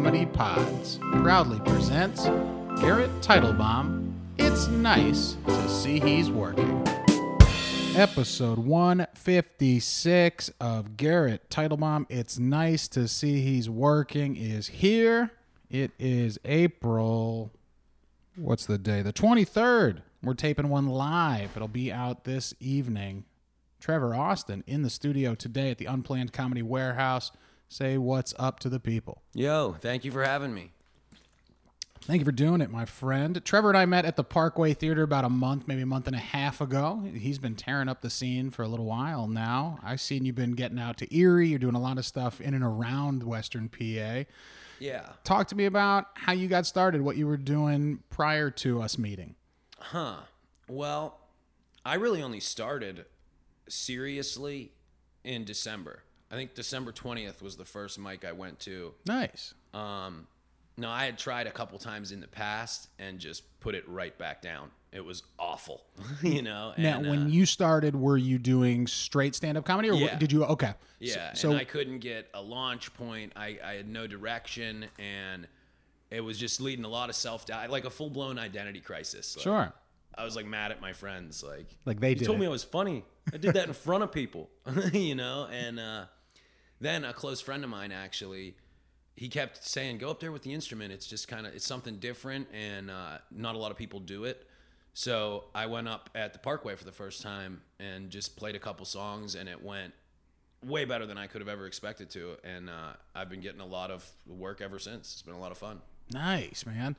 Comedy Pods proudly presents Garrett Titlebaum. It's nice to see he's working. Episode 156 of Garrett Titlebaum. It's nice to see he's working is here. It is April. What's the day? The 23rd. We're taping one live. It'll be out this evening. Trevor Austin in the studio today at the Unplanned Comedy Warehouse. Say what's up to the people. Yo, thank you for having me. Thank you for doing it, my friend. Trevor and I met at the Parkway Theater about a month, maybe a month and a half ago. He's been tearing up the scene for a little while now. I've seen you've been getting out to Erie. You're doing a lot of stuff in and around Western PA. Yeah. Talk to me about how you got started, what you were doing prior to us meeting. Huh. Well, I really only started seriously in December. I think December 20th was the first mic I went to. Nice. Um, no, I had tried a couple times in the past and just put it right back down. It was awful, you know. Now, when uh, you started, were you doing straight stand-up comedy, or Yeah. did you? Okay. Yeah, So, and I couldn't get a launch point. I, I had no direction, and it was just leading a lot of self doubt, like a full blown identity crisis. Like, sure. I was like mad at my friends, like Like they told it. me I was funny. I did that in front of people, you know. And uh, then a close friend of mine actually, he kept saying, "Go up there with the instrument. It's just kind of it's something different, and uh, not a lot of people do it." So I went up at the Parkway for the first time and just played a couple songs, and it went way better than I could have ever expected to. And uh, I've been getting a lot of work ever since. It's been a lot of fun. Nice, man.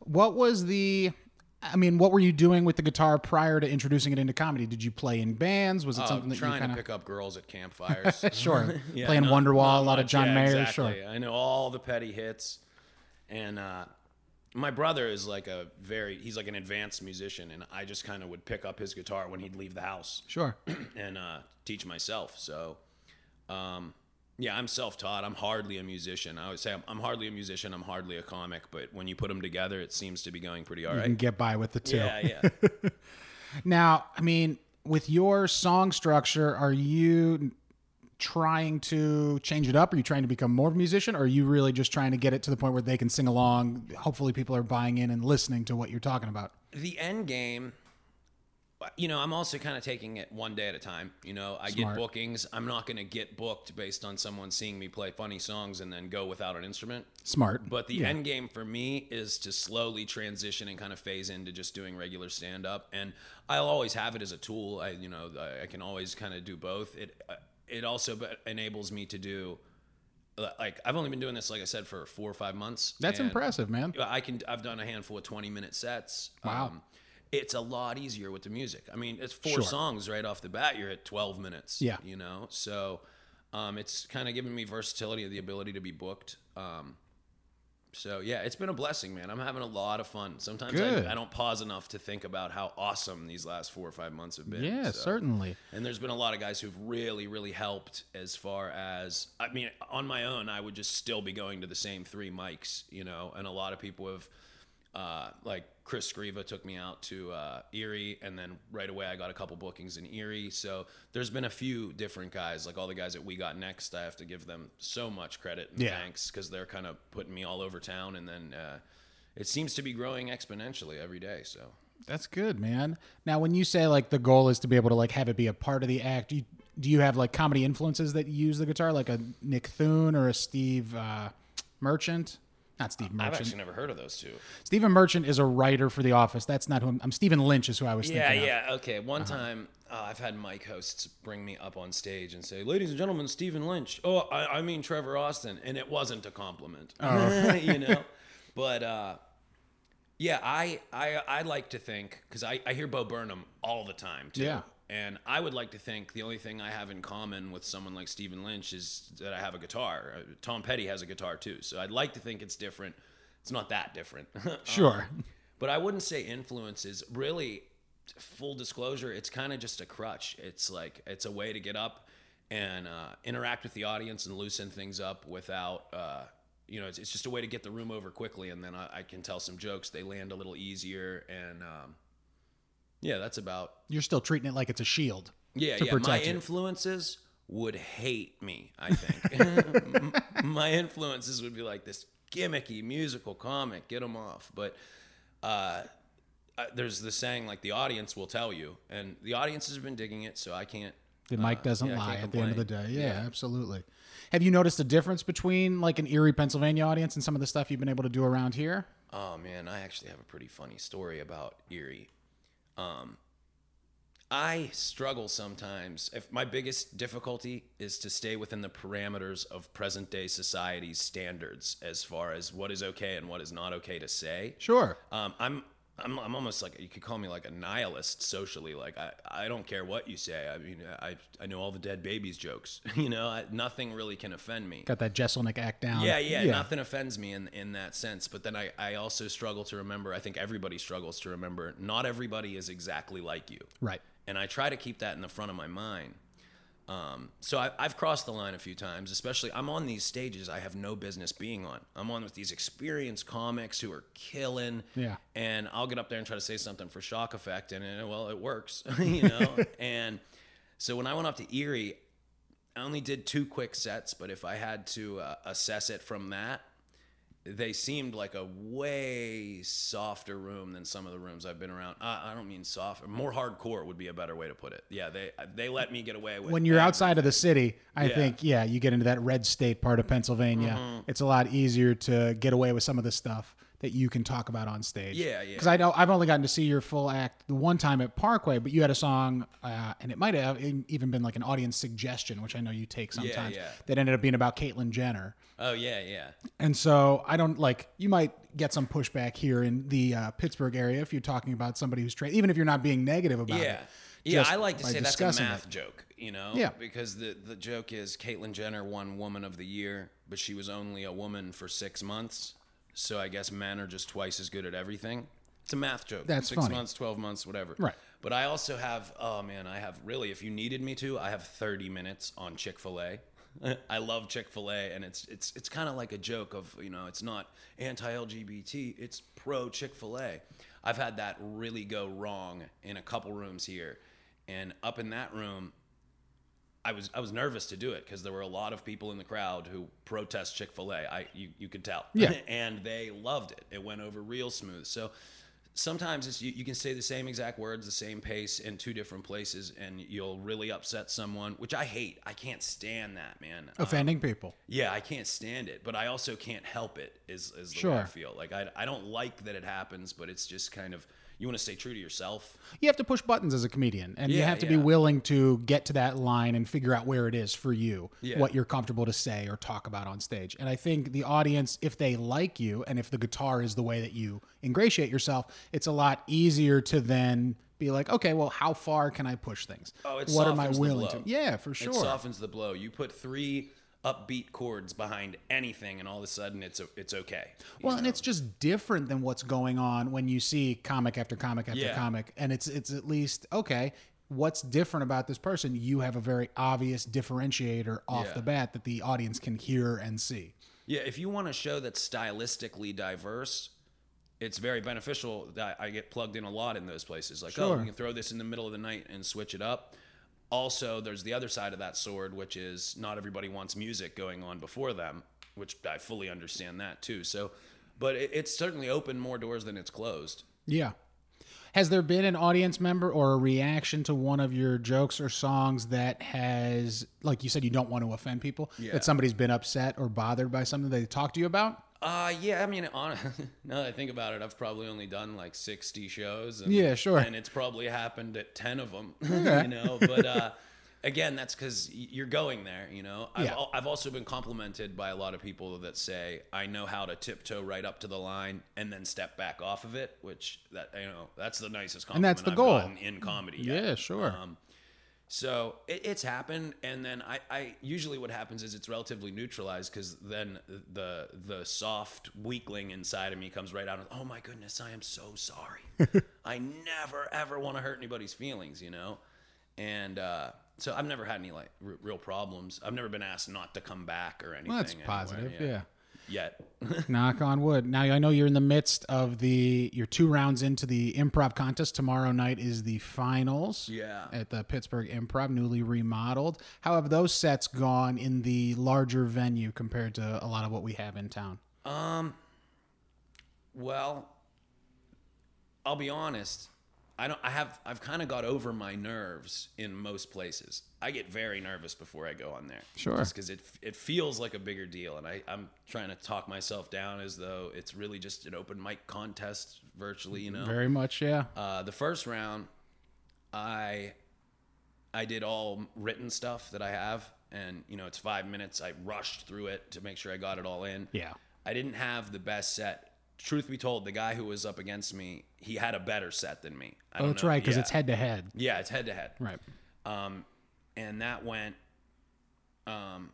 What was the? I mean, what were you doing with the guitar prior to introducing it into comedy? Did you play in bands? Was it Uh, something that you trying kind to pick up girls at campfires. sure Yeah, playing not- Wonderwall, not a lot of. John Yeah, Mayer? exactly. Sure. I know all the petty hits, and uh, my brother is like a very he's like an advanced musician, and I just kind of would pick up his guitar when he'd leave the house Sure. and uh, teach myself. So, um, yeah, I'm self-taught. I'm hardly a musician. I would say I'm, I'm hardly a musician. I'm hardly a comic. But when you put them together, it seems to be going pretty all right. You can get by with the two. Yeah, yeah. Now, I mean, with your song structure, are you trying to change it up? Are you trying to become more of a musician? Or are you really just trying to get it to the point where they can sing along? Hopefully, people are buying in and listening to what you're talking about. the end game you know i'm also kind of taking it one day at a time you know i Smart. get bookings i'm not going to get booked based on someone seeing me play funny songs and then go without an instrument Smart. but the Yeah. end game for me is to slowly transition and kind of phase into just doing regular stand up and i'll always have it as a tool i you know i, I can always kind of do both it uh, it also enables me to do uh, like i've only been doing this like i said for four or five months That's impressive, man. I can. I've done a handful of twenty minute sets. Wow. Um, it's a lot easier with the music. I mean, it's four Sure. songs right off the bat. You're at twelve minutes. Yeah. You know, so um, it's kind of given me versatility and the ability to be booked. Um, so yeah, it's been a blessing, man. I'm having a lot of fun. Sometimes I, I don't pause enough to think about how awesome these last four or five months have been. Yeah, so. certainly. And there's been a lot of guys who've really, really helped as far as I mean, on my own, I would just still be going to the same three mics, you know. And a lot of people have, uh, like Chris Scriva took me out to uh, Erie, and then right away I got a couple bookings in Erie. So there's been a few different guys, like all the guys that we got next. I have to give them so much credit and Yeah. thanks because they're kind of putting me all over town, and then uh, it seems to be growing exponentially every day. So. That's good, man. Now, when you say like the goal is to be able to like have it be a part of the act, do you, do you have like comedy influences that you use the guitar, like a Nick Thune or a Steve uh, Merchant? Not Steve Merchant. I've actually never heard of those two. Stephen Merchant is a writer for The Office. That's not who I'm. I'm Stephen Lynch is who I was Yeah, thinking of. yeah, okay. One time, uh, I've had mic hosts bring me up on stage and say, "Ladies and gentlemen, Stephen Lynch." Oh, I, I mean Trevor Austin, and it wasn't a compliment, you know. But uh, yeah, I, I I like to think because I, I hear Bo Burnham all the time too. Yeah. And I would like to think the only thing I have in common with someone like Stephen Lynch is that I have a guitar. Uh, Tom Petty has a guitar too, so I'd like to think it's different. It's not that different. Sure. but I wouldn't say influences. Really, full disclosure, it's kind of just a crutch. It's like it's a way to get up and uh, interact with the audience and loosen things up without, uh, you know, it's, it's just a way to get the room over quickly, and then I, I can tell some jokes. They land a little easier, and um, yeah, that's about. You're still treating it like it's a shield. Yeah, to yeah. My you. influences would hate me. I think my influences would be like this gimmicky musical comic. Get them off. But uh, uh, there's the saying like the audience will tell you, and the audience has been digging it, so I can't. The mic uh, doesn't yeah, lie at the end of the day. complain. Yeah, absolutely. Have you noticed a difference between like an Erie, Pennsylvania audience and some of the stuff you've been able to do around here? Oh man, I actually have a pretty funny story about Erie. Um, I struggle sometimes. If my biggest difficulty is to stay within the parameters of present day society's standards as far as what is okay and what is not okay to say. Sure. Um, I'm, I'm I'm almost like you could call me like a nihilist socially. Like I, I don't care what you say. I mean I I know all the dead babies jokes. you know I, nothing really can offend me. Got that Jeselnik act down. Yeah, yeah, nothing offends me in in that sense. But then I, I also struggle to remember. I think everybody struggles to remember. Not everybody is exactly like you, Right. and I try to keep that in the front of my mind. Um, so I, I've crossed the line a few times. Especially, I'm on these stages I have no business being on. I'm on with these experienced comics who are killing. Yeah. And I'll get up there and try to say something for shock effect, and uh, well, it works, you know. and so when I went off to Erie, I only did two quick sets, but if I had to uh, assess it from that, they seemed like a way softer room than some of the rooms I've been around. Uh, I don't mean soft, more hardcore would be a better way to put it. Yeah, they they let me get away with When you're outside of the city, I Yeah. Mm-hmm. think yeah, you get into that red state part of Pennsylvania. It's a lot easier to get away with some of the stuff that you can talk about on stage. Yeah, yeah. Because I know I've only gotten to see your full act the one time at Parkway, but you had a song, uh, and it might have even been like an audience suggestion, which I know you take sometimes. yeah. yeah. That ended up being about Caitlyn Jenner. Oh yeah, yeah. And so I don't like you might get some pushback here in the uh, Pittsburgh area if you're talking about somebody who's trained, even if you're not being negative about it. Yeah. Yeah, I like to say that's a math it. joke, you know? Yeah. Because the, the joke is Caitlyn Jenner won Woman of the Year, but she was only a woman for six months. So I guess men are just twice as good at everything. It's a math joke. That's six funny. months, 12 months, whatever. Right. But I also have, oh man, I have really, if you needed me to, I have 30 minutes on Chick fil A. I love Chick Fil A, and it's it's it's kind of like a joke of you know it's not anti-LGBT, it's pro Chick Fil A. I've had that really go wrong in a couple rooms here, and up in that room, I was I was nervous to do it because there were a lot of people in the crowd who protest Chick Fil A. I you you could tell, Yeah. and they loved it. It went over real smooth. So sometimes it's, you, you can say the same exact words, the same pace in two different places, and you'll really upset someone, which I hate. I can't stand that, man. Um, Offending people. yeah, I can't stand it, but I also can't help it. Is is the way I Sure. feel like I I don't like that it happens, but it's just kind of you want to stay true to yourself. You have to push buttons as a comedian, and you have to be willing to get to that line and figure out where it is for you, Yeah. what you're comfortable to say or talk about on stage. And I think the audience, if they like you, and if the guitar is the way that you ingratiate yourself, it's a lot easier to then be like, okay, well, how far can I push things? Oh, it what am I willing to? Yeah, for sure. It softens the blow. You put three upbeat chords behind anything, and all of a sudden it's it's okay. Well, and it's just different than what's going on when you see comic after comic after Yeah. comic, and it's it's at least okay. What's different about this person? You have a very obvious differentiator off Yeah. the bat that the audience can hear and see. Yeah, if you want a show that's stylistically diverse, it's very beneficial that I get plugged in a lot in those places. Like, oh, Sure. we can throw this in the middle of the night and switch it up. Also, there's the other side of that sword, which is not everybody wants music going on before them, which I fully understand that too. So, but it, it's certainly opened more doors than it's closed. Yeah. Has there been an audience member or a reaction to one of your jokes or songs that has, like you said, you don't want to offend people? Yeah. That somebody's been upset or bothered by something they talked to you about? Uh, yeah, I mean, on, now that I think about it, I've probably only done like 60 shows. And, Yeah, sure. And it's probably happened at 10 of them, Okay. you know, but, uh, again, that's because you're going there, you know. I've, Yeah. al- I've also been complimented by a lot of people that say I know how to tiptoe right up to the line and then step back off of it, which that you know that's the nicest compliment. And that's the I've goal. gotten in comedy. yet. Yeah, sure. Um, so it, it's happened, and then I, I usually what happens is it's relatively neutralized because then the the soft weakling inside of me comes right out. And, oh my goodness, I am so sorry. I never ever want to hurt anybody's feelings, you know. And uh, so I've never had any like r- real problems. I've never been asked not to come back or anything. Well, that's anywhere, positive. yeah. Yet. Knock on wood. Now I know you're in the midst of the you're two rounds into the improv contest. Tomorrow night is the finals. Yeah. At the Pittsburgh Improv, newly remodeled. How have those sets gone in the larger venue compared to a lot of what we have in town? Um Well, I'll be honest. I don't. I have. I've kind of got over my nerves in most places. I get very nervous before I go on there. Sure. Just because it it feels like a bigger deal, and I I'm trying to talk myself down as though it's really just an open mic contest, virtually. You know. Very much, yeah. Uh, the first round, I I did all written stuff that I have, and you know it's five minutes. I rushed through it to make sure I got it all in. Yeah. I didn't have the best set. Truth be told, the guy who was up against me, he had a better set than me. I Oh, that's know. right, because Yeah. it's head to head. Yeah, it's head to head. Right. Um, and that went. Um,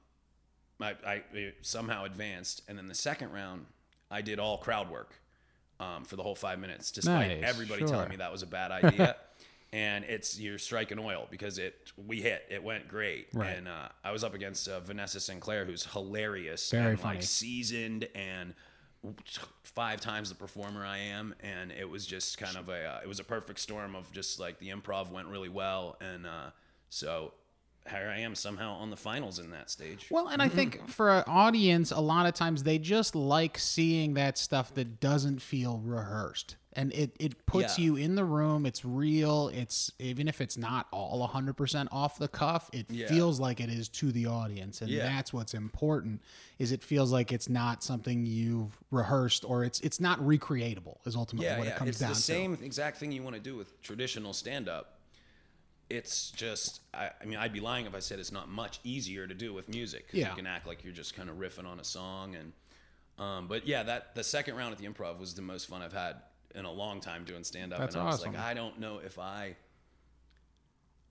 I, I somehow advanced, and then the second round, I did all crowd work, um, for the whole five minutes, despite Nice, everybody sure. telling me that was a bad idea. and it's you're striking oil because it we hit it went great Right. and uh, I was up against uh, Vanessa Sinclair who's hilarious Very and funny. like seasoned and five times the performer I am and it was just kind of a uh, it was a perfect storm of just like the improv went really well and uh, so here I am somehow on the finals in that stage Well, and I think mm-hmm. for an audience, a lot of times they just like seeing that stuff that doesn't feel rehearsed. And it, it puts Yeah. you in the room. It's real. It's even if it's not all 100% off the cuff, it Yeah. feels like it is to the audience. And Yeah. that's what's important is it feels like it's not something you've rehearsed or it's it's not recreatable is ultimately yeah, what yeah. it comes it's down to. It's the to. same exact thing you want to do with traditional stand up. It's just, I, I mean, I'd be lying if I said it's not much easier to do with music. Yeah. You can act like you're just kind of riffing on a song. And, um, but yeah, that the second round at the improv was the most fun I've had in a long time doing stand up. And I was like, awesome. I don't know if i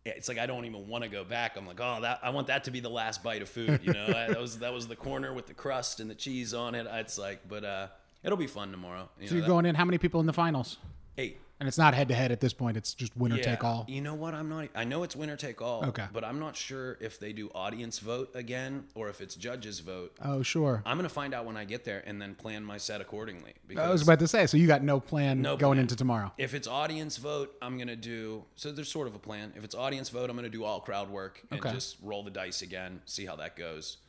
it's like I don't even want to go back. I'm like, oh, that I want that to be the last bite of food. You know, that was that was the corner with the crust and the cheese on it. It's like, but uh, it'll be fun tomorrow. You so know, you're that- going in how many people in the finals? eight. And it's not head to head at this point. It's just winner take all. You know what? I'm not. I know it's winner take all. Okay. But I'm not sure if they do audience vote again or if it's judges vote. Oh, sure. I'm gonna find out when I get there and then plan my set accordingly. Because I was about to say, so you got no plan No going plan. into tomorrow. if it's audience vote, I'm gonna do. So there's sort of a plan. If it's audience vote, I'm gonna do all crowd work and Okay. just roll the dice again, see how that goes.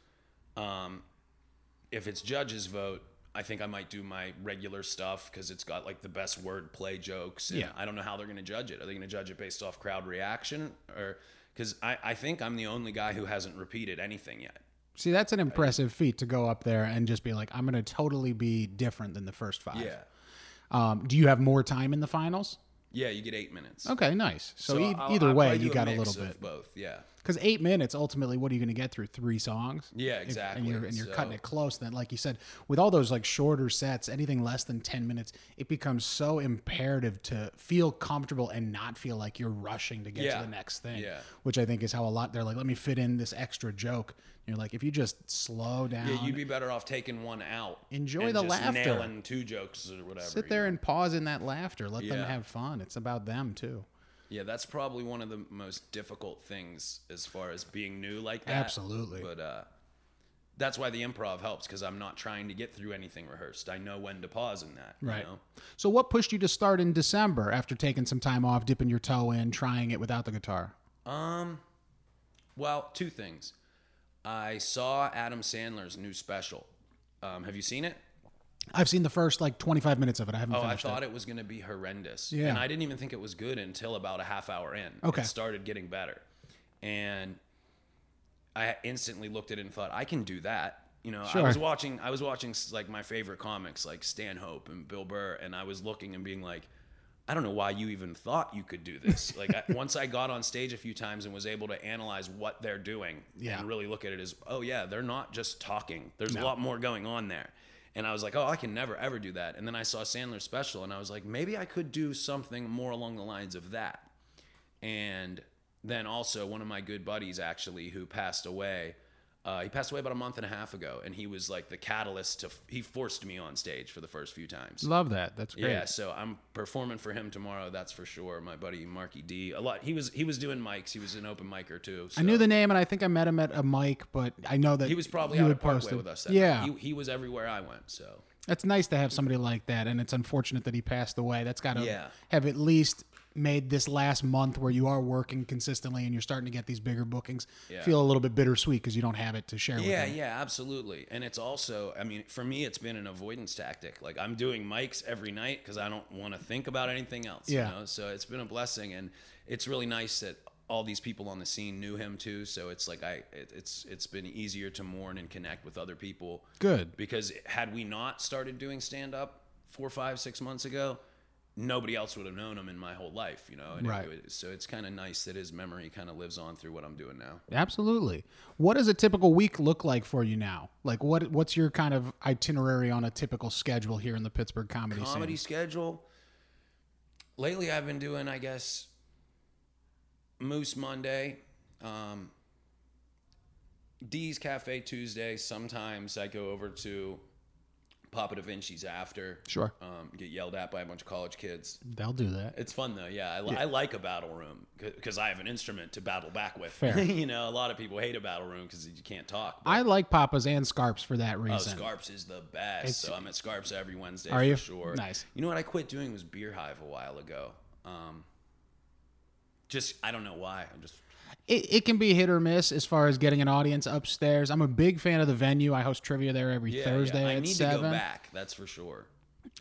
Um, if it's judges vote, I think I might do my regular stuff because it's got like the best word play jokes. And Yeah. I don't know how they're gonna judge it. Are they gonna judge it based off crowd reaction or? Because I, I think I'm the only guy who hasn't repeated anything yet. See, that's an impressive feat to go up there and just be like, I'm going to totally be different than the first five. Yeah. Um, do you have more time in the finals? Yeah, you get eight minutes. Okay, nice. So, e- I'll- either I'll way, you got a mix little bit. both. Yeah. Because eight minutes, ultimately, what are you going to get through? Three songs? Yeah, If- exactly. and you're, and you're So- cutting it close. Then, like you said, with all those like shorter sets, anything less than 10 minutes, it becomes so imperative to feel comfortable and not feel like you're rushing to get Yeah. to the next thing. Yeah. Which I think is how a lot, they're like, let me fit in this extra joke. You're like, if you just slow down, Yeah, you'd be better off taking one out. Enjoy the just laughter. Nailing two jokes or whatever. sit there know? and pause in that laughter. Let them have fun. It's about them too. Yeah, that's probably one of the most difficult things as far as being new like that. Absolutely. But uh, that's why the improv helps because I'm not trying to get through anything rehearsed. I know when to pause in that. you Right. know? So, what pushed you to start in December after taking some time off, dipping your toe in, trying it without the guitar? Um, well, two things. I saw Adam Sandler's new special. Um, have you seen it? I've seen the first like 25 minutes of it. I haven't oh, finished it. Oh, I thought it. it was going to be horrendous. Yeah. And I didn't even think it was good until about a half hour in. Okay. It started getting better. And I instantly looked at it and thought, I can do that. You know, Sure. I was watching I was watching like my favorite comics like Stanhope and Bill Burr and I was looking and being like I don't know why you even thought you could do this. Like I, once I got on stage a few times and was able to analyze what they're doing Yeah. and really look at it as, oh yeah, they're not just talking. There's No. a lot more going on there. And I was like, oh, I can never ever do that. And then I saw Sandler's special and I was like, maybe I could do something more along the lines of that. And then also one of my good buddies actually who passed away. Uh, he passed away about a month and a half ago, and he was like the catalyst to. He forced me on stage for the first few times. Love that. That's great. Yeah, so I'm performing for him tomorrow. That's for sure. My buddy Marky D. A lot. He was he was doing mics. He was an open micer too. I knew the name, and I think I met him at a mic, but I know that He was probably out of Parkway with us. That Yeah. He, he was everywhere I went. So that's nice to have somebody like that, and it's unfortunate that he passed away. That's got to Yeah. have at least made this last month where you are working consistently and you're starting to get these bigger bookings Yeah. feel a little bit bittersweet because you don't have it to share with Yeah, yeah, absolutely. And it's also, I mean, for me, it's been an avoidance tactic. Like I'm doing mics every night because I don't want to think about anything else. Yeah. You know? So it's been a blessing, and it's really nice that all these people on the scene knew him too. So it's like I, it, it's it's been easier to mourn and connect with other people. Good. Because had we not started doing stand up four, five, six months ago. Nobody else would have known him in my whole life, you know. And Right. it- so it's kind of nice that his memory kind of lives on through what I'm doing now. Absolutely. What does a typical week look like for you now? Like what what's your kind of itinerary on a typical schedule here in the Pittsburgh comedy, comedy scene? schedule. Lately, I've been doing, I guess, Moose Monday, um, Dee's Cafe Tuesday. Sometimes I go over to Papa Da Vinci's after. Sure. Um, get yelled at by a bunch of college kids. They'll do that. It's fun though. Yeah, I, li- I like a battle room because I have an instrument to battle back with. Fair. you know, a lot of people hate a battle room because you can't talk. but- I like Papa's and Scarps for that Oh, reason. Scarps is the best. It's- so I'm at Scarps every Wednesday Are for you? sure. Nice. You know what I quit doing was Beer Hive a while ago. Um, just I don't know why. I'm just it, it can be hit or miss as far as getting an audience upstairs. I'm a big fan of the venue. I host trivia there every yeah, Thursday yeah. I at need seven, to go back. That's for sure.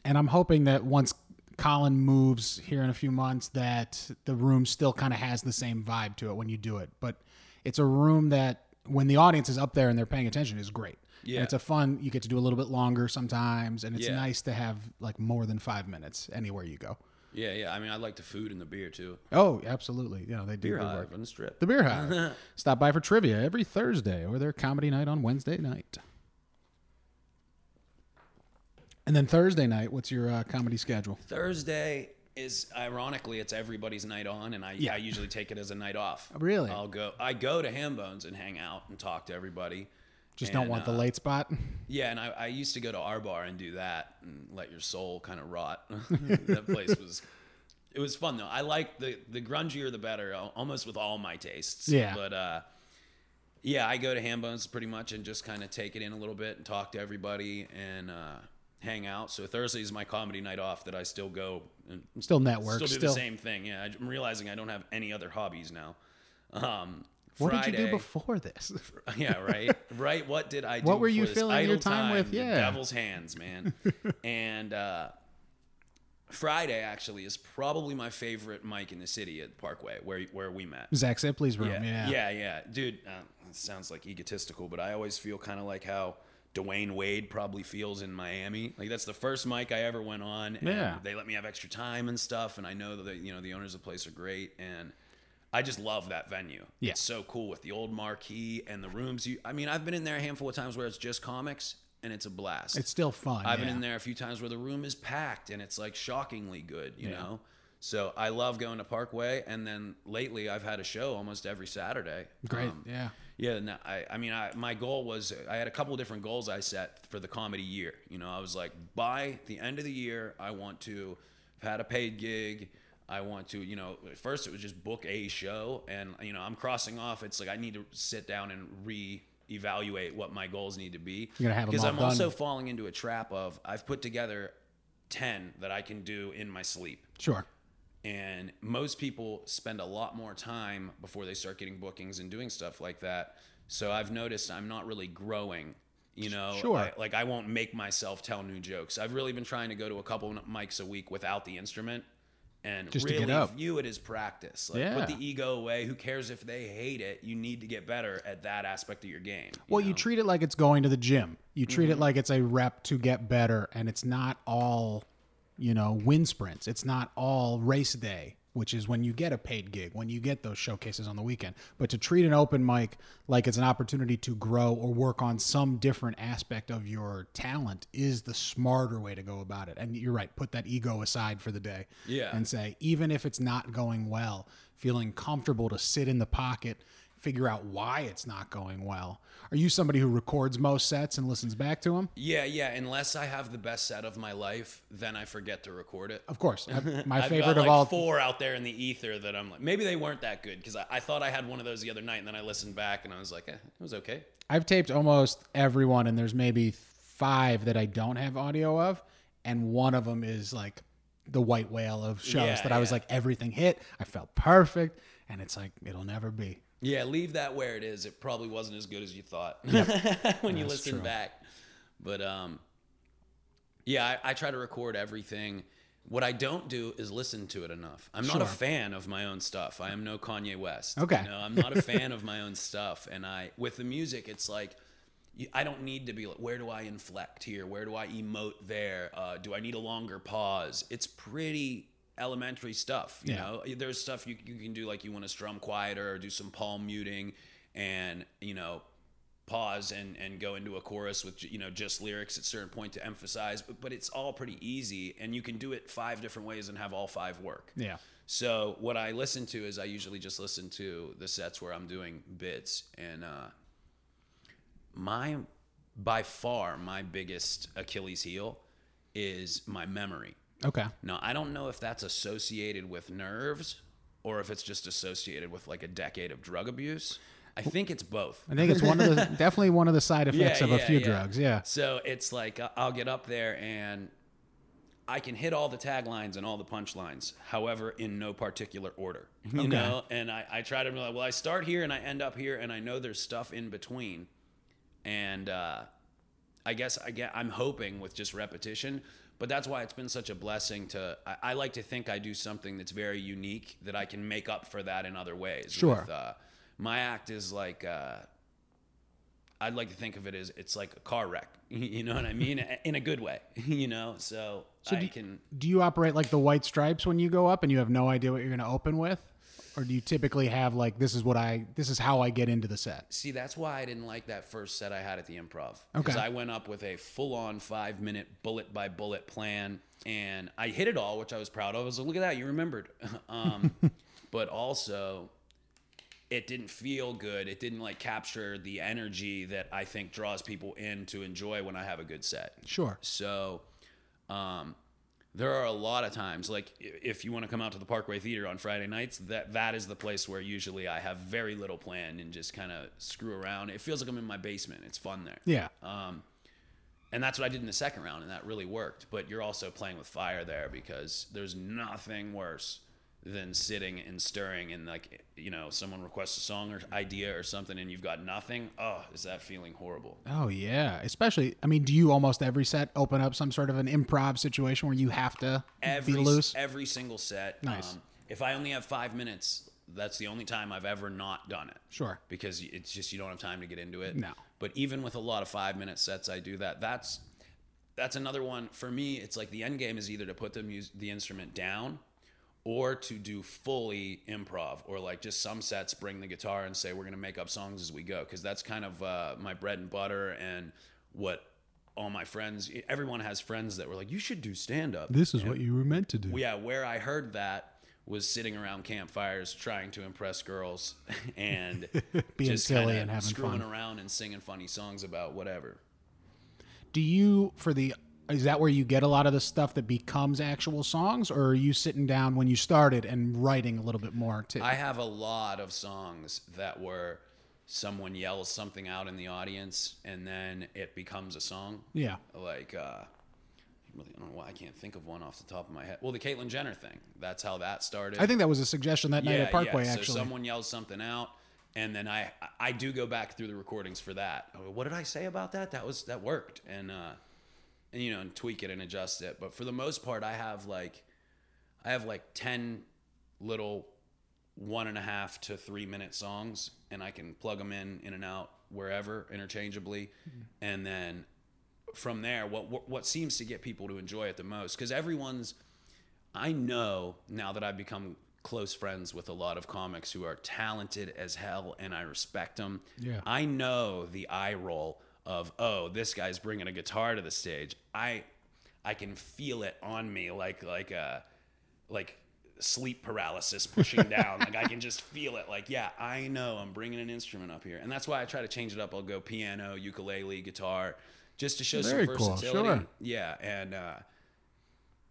and I'm hoping that once Colin moves here in a few months, that the room still kind of has the same vibe to it when you do it. But it's a room that when the audience is up there and they're paying attention is great. Yeah. And it's a fun. You get to do a little bit longer sometimes, and it's Yeah. nice to have like more than five minutes anywhere you go. Yeah, yeah. I mean, I like the food and the beer too. Oh, absolutely. Yeah, they do Beer good work. On the strip. The Beer Hive. Stop by for trivia every Thursday or their comedy night on Wednesday night. And then Thursday night, what's your uh, comedy schedule? Thursday is ironically it's everybody's night on, and I, Yeah. I usually take it as a night off. Really? I'll go. I go to Hambones and hang out and talk to everybody. Just don't And, want the uh, late spot. Yeah, and I, I used to go to our bar and do that and let your soul kind of rot. that place was, it was fun though. I like the the grungier the better, almost with all my tastes. Yeah. But uh, yeah, I go to Hambones pretty much and just kind of take it in a little bit and talk to everybody and uh, hang out. So Thursday is my comedy night off that I still go and Still network. still do Still. the same thing. Yeah, I'm realizing I don't have any other hobbies now. Um, What did you do before this? yeah, right. Right. What did I do? What were you filling your idle time with? Yeah. devil's hands, man. and uh, Friday actually is probably my favorite mic in the city at Parkway, where where we met. Zach Sipley's room. Yeah, Yeah. yeah, yeah, dude. Uh, it sounds like egotistical, but I always feel kind of like how Dwyane Wade probably feels in Miami. Like that's the first mic I ever went on. And Yeah. They let me have extra time and stuff, and I know that you know the owners of the place are great, and I just love that venue. Yeah. It's so cool with the old marquee and the rooms. You, I mean, I've been in there a handful of times where it's just comics, and it's a blast. It's still fun. I've been in there a few times where the room is packed and it's like shockingly good, you know? So I love going to Parkway. And then lately I've had a show almost every Saturday. Great. Um, yeah. yeah, no, I, I mean, I, my goal was I had a couple different goals I set for the comedy year. You know, I was like, by the end of the year, I want to have had a paid gig. I want to, you know, at first it was just book a show, and you know, I'm crossing off. It's like I need to sit down and re-evaluate what my goals need to be. You're gonna have 'em because I'm done. also falling into a trap of I've put together ten that I can do in my sleep. Sure. And most people spend a lot more time before they start getting bookings and doing stuff like that. So I've noticed I'm not really growing. You know, Sure. I- like I won't make myself tell new jokes. I've really been trying to go to a couple mics a week without the instrument and Just to really get up. view it as practice. Like Yeah. put the ego away. Who cares if they hate it? You need to get better at that aspect of your game. Well, you know? Mm-hmm. treat it like it's going to the gym. You treat it like it's a rep to get better, and it's not all, you know, wind sprints. It's not all race day, which is when you get a paid gig, when you get those showcases on the weekend. But to treat an open mic like it's an opportunity to grow or work on some different aspect of your talent is the smarter way to go about it. And you're right, put that ego aside for the day. Yeah. And say, even if it's not going well, feeling comfortable to sit in the pocket, figure out why it's not going well. Are you somebody who records most sets and listens back to them? Yeah, yeah. Unless I have the best set of my life, then I forget to record it. Of course. My favorite got of all. four out there in the ether that I'm like, maybe they weren't that good because I, I thought I had one of those the other night, and then I listened back and I was like, eh, it was okay. I've taped almost everyone, and there's maybe five that I don't have audio of, and one of them is like the white whale of shows Yeah, that I was yeah. like everything hit. I felt perfect, and it's like it'll never be. Yeah, leave that where it is. It probably wasn't as good as you thought when you listen true. back. But um, yeah, I, I try to record everything. What I don't do is listen to it enough. I'm not a fan of my own stuff. I am no Kanye West. Okay. You know, I'm not a fan of my own stuff. And I, with the music, it's like, I don't need to be like, where do I inflect here? Where do I emote there? Uh, do I need a longer pause? It's pretty elementary stuff. You Yeah. know, there's stuff you, you can do like you want to strum quieter or do some palm muting and, you know, pause and, and go into a chorus with, you know, just lyrics at a certain point to emphasize, but, but it's all pretty easy and you can do it five different ways and have all five work. Yeah. So what I listen to is I usually just listen to the sets where I'm doing bits, and uh, my by far my biggest Achilles heel is my memory. Okay. Now I don't know if that's associated with nerves or if it's just associated with like a decade of drug abuse. I think it's both. I think it's one of the definitely one of the side effects of a few yeah. drugs. Yeah. So it's like I- I'll get up there and I can hit all the taglines and all the punchlines, however, in no particular order. You Okay. know, and I, I try to be like, well, I start here and I end up here, and I know there's stuff in between, and uh, I guess I get I'm hoping with just repetition. But that's why it's been such a blessing to. I, I like to think I do something that's very unique that I can make up for that in other ways. Sure. With, uh, my act is like. Uh, I'd like to think of it as it's like a car wreck. You know what I mean? In a good way. You know, so, I do- can. Do you operate like the white stripes when you go up and you have no idea what you're going to open with? Or do you typically have like this is what I this is how I get into the set? See, that's why I didn't like that first set I had at the improv. Okay. Because I went up with a full on five minute bullet by bullet plan and I hit it all, which I was proud of. I was like, look at that, you remembered. um, but also, it didn't feel good. It didn't like capture the energy that I think draws people in to enjoy when I have a good set. Sure. So, um, there are a lot of times, like if you want to come out to the Parkway Theater on Friday nights, that that is the place where usually I have very little plan and just kind of screw around. It feels like I'm in my basement. It's fun there. Yeah. Um, and that's what I did in the second round, and that really worked. But you're also playing with fire there because there's nothing worse than sitting and stirring and like you know someone requests a song or idea or something and you've got nothing. Oh, is that feeling horrible? Oh yeah. Especially I mean, do you almost every set open up some sort of an improv situation where you have to every be loose? every single set. Um, Nice. if I only have five minutes, that's the only time I've ever not done it. Sure. Because it's just you don't have time to get into it. No. But even with a lot of five minute sets, I do that. That's that's another one for me. It's like the end game is either to put the mus- the instrument down. Or to do fully improv, or like just some sets bring the guitar and say we're gonna make up songs as we go, because that's kind of uh, my bread and butter and what all my friends. Everyone has friends that were like, "You should do stand up." This is what you were meant to do. Yeah, where I heard that was sitting around campfires trying to impress girls and Being just silly and having screwing fun. around and singing funny songs about whatever. Do you for the is that where you get a lot of the stuff that becomes actual songs or are you sitting down when you started and writing a little bit more too? I have a lot of songs that were someone yells something out in the audience and then it becomes a song. yeah. Like, uh, really, I don't know why I can't think of one off the top of my head. Well, the Caitlyn Jenner thing. That's how that started. I think that was a suggestion that night at Parkway So actually. someone yells something out, and then I I do go back through the recordings for that. Oh, What did I say about that? That was that worked, and uh, and you know, and tweak it and adjust it. But for the most part, I have like I have like ten little one and a half to three minute songs, and I can plug them in in and out wherever interchangeably, mm-hmm. and then from there, what, what what seems to get people to enjoy it the most because everyone's I know now that I've become close friends with a lot of comics who are talented as hell and I respect them. Yeah. I know the eye roll of, oh, this guy's bringing a guitar to the stage. I I can feel it on me like like a like sleep paralysis pushing down. like I can just feel it. Like, yeah, I know I'm bringing an instrument up here. And that's why I try to change it up. I'll go piano, ukulele, guitar, just to show Very some cool, versatility. sure. Yeah, and uh,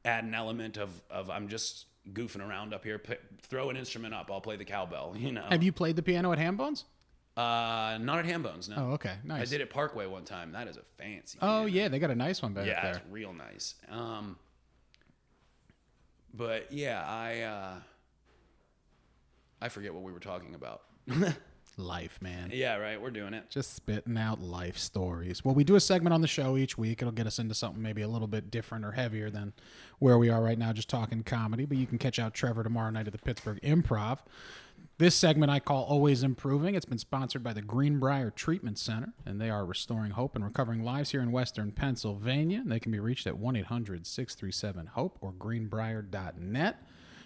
add an element of of I'm just goofing around up here. P- throw an instrument up. I'll play the cowbell. You know. Have you played the piano at Hambones? Uh, not at Hambones. No. Oh, okay. Nice. I did it Parkway one time. That is a fancy. Oh piano. yeah, they got a nice one back there. Yeah, there. it's real nice. Um, but yeah, I uh, I forget what we were talking about. Life, man. yeah, right. We're doing it. Just spitting out life stories. Well, we do a segment on the show each week. It'll get us into something maybe a little bit different or heavier than where we are right now, just talking comedy. But you can catch out Trevor tomorrow night at the Pittsburgh Improv. This segment I call Always Improving. It's been sponsored by the Greenbrier Treatment Center, and they are restoring hope and recovering lives here in Western Pennsylvania. They can be reached at 1 800 637 HOPE or greenbrier.net.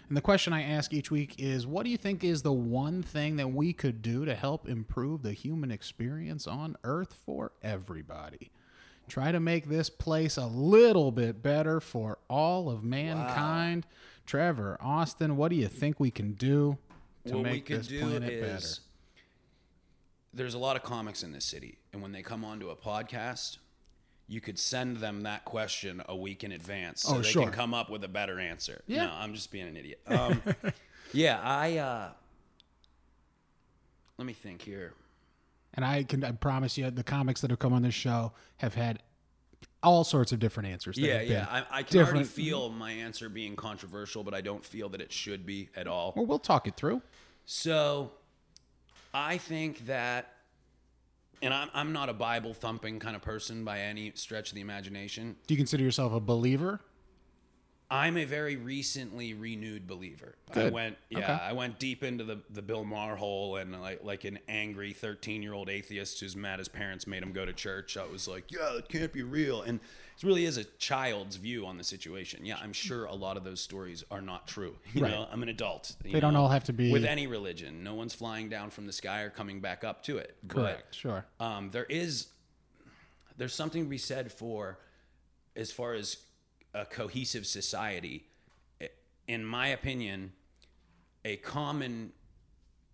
And the question I ask each week is what do you think is the one thing that we could do to help improve the human experience on Earth for everybody? Try to make this place a little bit better for all of mankind. Trevor, Austin, what do you think we can do to what we make could this do planet is better? there's a lot of comics in this city, and when they come onto a podcast, you could send them that question a week in advance so Oh, they sure. can come up with a better answer. Yeah. No, I'm just being an idiot. Um, yeah, I. Uh, let me think here. And I can I promise you, the comics that have come on this show have had all sorts of different answers. Yeah, yeah. I, I can already feel my answer being controversial, but I don't feel that it should be at all. Well, we'll talk it through. So, I think that, and I'm, I'm not a Bible thumping kind of person by any stretch of the imagination. Do you consider yourself a believer? I'm a very recently renewed believer. I went, yeah, Okay. I went deep into the, the Bill Maher hole and like like an angry 13 year old atheist who's mad his parents made him go to church. I was like, yeah, it can't be real. And it really is a child's view on the situation. Yeah, I'm sure a lot of those stories are not true. You Right. know, I'm an adult. They don't all have to be- with any religion. No one's flying down from the sky or coming back up to it. Correct. Sure. Um, there is there's something to be said for as far as a cohesive society in my opinion a common